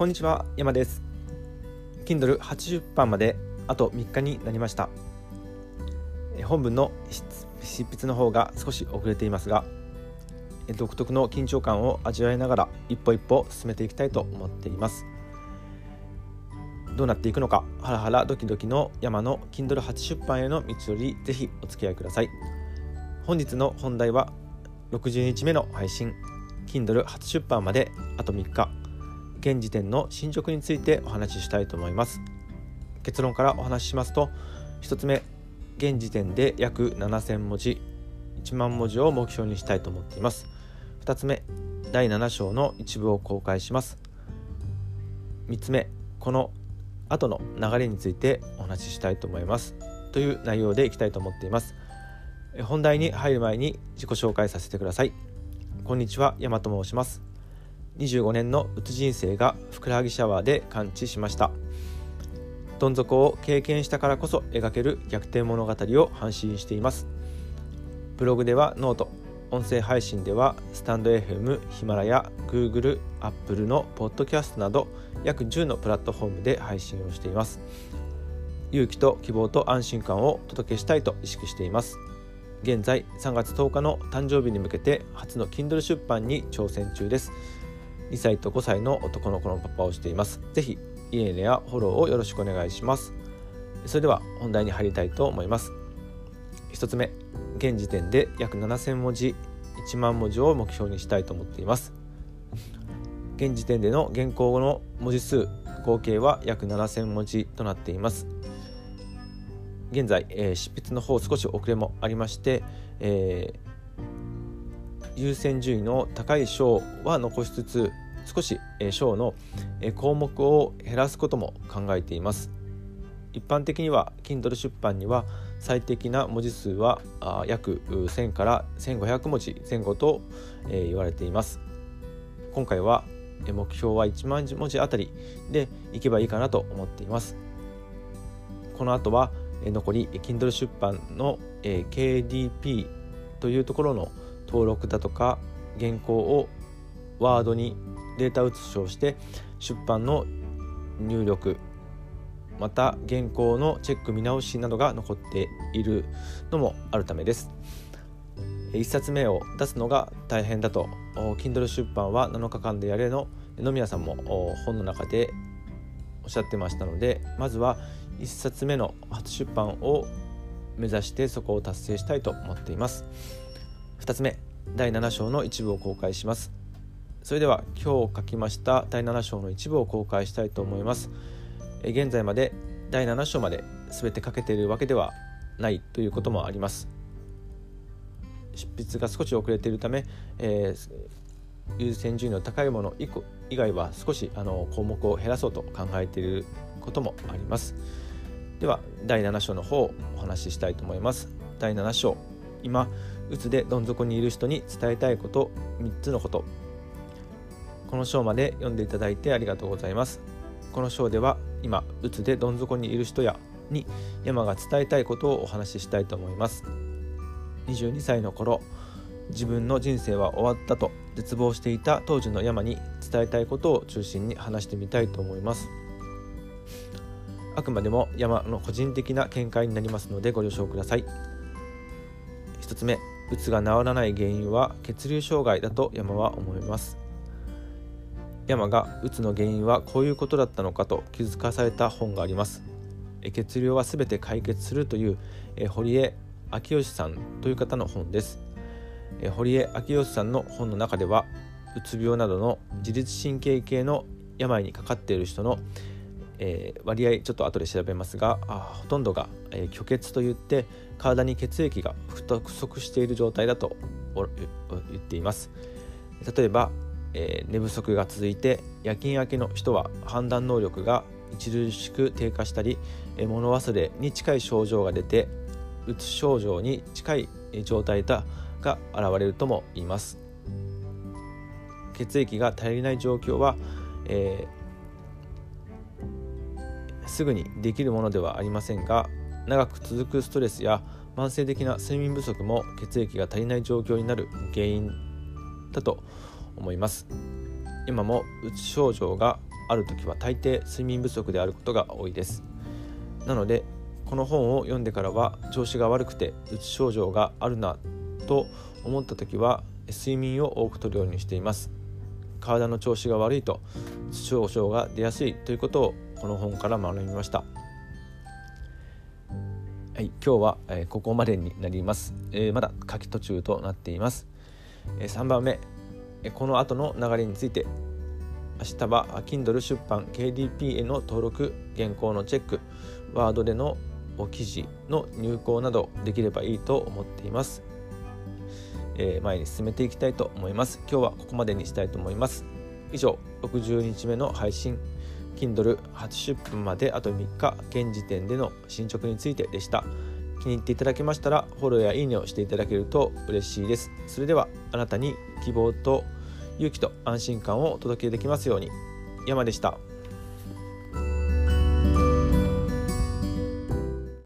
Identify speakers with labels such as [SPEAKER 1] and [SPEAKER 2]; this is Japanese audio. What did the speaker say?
[SPEAKER 1] こんにちは山です。Kindle 80版まであと3日になりました。本文の執筆の方が少し遅れていますが独特の緊張感を味わいながら一歩一歩進めていきたいと思っています。どうなっていくのかハラハラドキドキの山の Kindle 初出版への道のりぜひお付き合いください。本日の本題は60日目の配信 Kindle 初出版まであと3日。現時点の進捗についてお話ししたいと思います。結論からお話ししますと1つ目現時点で約7000文字1万文字を目標にしたいと思っています。2つ目第7章の一部を公開します。3つ目この後の流れについてお話ししたいと思います。という内容でいきたいと思っています。本題に入る前に自己紹介させてください。こんにちは山と申します。25年のうつ人生がふくらはぎシャワーで完治しました。どん底を経験したからこそ描ける逆転物語を配信しています。ブログではノート音声配信ではスタンド FM、ヒマラヤ、Google、Apple のポッドキャストなど約10のプラットフォームで配信をしています。勇気と希望と安心感をお届けしたいと意識しています。現在3月10日の誕生日に向けて初の Kindle 出版に挑戦中です。2歳と5歳の男の子のパパをしています。ぜひいいねやフォローをよろしくお願いします。それでは本題に入りたいと思います。1つ目現時点で約7000文字1万文字を目標にしたいと思っています。現時点での原稿の文字数合計は約7000文字となっています。現在、えー、執筆の方少し遅れもありまして、えー、優先順位の高い章は残しつつ少し、えー、章の、え、項目を減らすことも考えています。一般的には Kindle 出版には最適な文字数はあ約1000から1500文字前後と、え、言われています。今回は目標は1万文字あたりでいけばいいかなと思っています。この後は残り Kindle 出版の KDP というところの登録だとか原稿をワードにデータ写しをして出版の入力また原稿のチェック見直しなどが残っているのもあるためです。1冊目を出すのが大変だと。Kindle 出版は7日間でやれの。野宮さんも本の中でおっしゃってましたのでまずは1冊目の初出版を目指してそこを達成したいと思っています。2つ目第7章の一部を公開します。それでは今日書きました第7章の一部を公開したいと思います。現在まで第7章まで全て書けているわけではないということもあります。執筆が少し遅れているため、えー、優先順位の高いもの以外は少しあの項目を減らそうと考えていることもあります。では第7章の方をお話ししたいと思います。第7章。今うつでどん底にいる人に伝えたいこと3つのこと。この章まで読んでいただいてありがとうございます。この章では今うつでどん底にいる人やに山が伝えたいことをお話ししたいと思います。22歳の頃自分の人生は終わったと絶望していた当時の山に伝えたいことを中心に話してみたいと思います。あくまでも山の個人的な見解になりますのでご了承ください。1つ目うつが治らない原因は血流障害だと山は思います。山がうつの原因はこういうことだったのかと気づかされた本があります。血流は全て解決するという堀江明義さんという方の本です。堀江明義さんの本の中ではうつ病などの自律神経系の病にかかっている人のえー、割合ちょっと後で調べますがあほとんどが、えー、虚血といって体に血液が不足している状態だと言っています。例えば、えー、寝不足が続いて夜勤明けの人は判断能力が著しく低下したり、えー、物忘れに近い症状が出てうつ症状に近い状態だが現れるとも言います。血液が足りない状況は、えーすぐにできるものではありませんが長く続くストレスや慢性的な睡眠不足も血液が足りない状況になる原因だと思います。今もうつ症状がある時は大抵睡眠不足であることが多いです。なのでこの本を読んでからは調子が悪くてうつ症状があるなと思った時は睡眠を多くとるようにしています。体の調子が悪いとうつ症状が出やすいということをこの本から学びました。はい、今日は、え、ここまでになります、え、まだ書き途中となっています、え、3番目、この後の流れについて。明日は Kindle 出版 KDP への登録原稿のチェックワードでの記事の入稿などできればいいと思っています、えー、前に進めていきたいと思います。今日はここまでにしたいと思います。以上60日目の配信 Kindle 初出版まであと3日現時点での進捗についてでした。気に入っていただけましたらフォローやいいねをしていただけると嬉しいですそれではあなたに希望と勇気と安心感をお届けできますように山でした。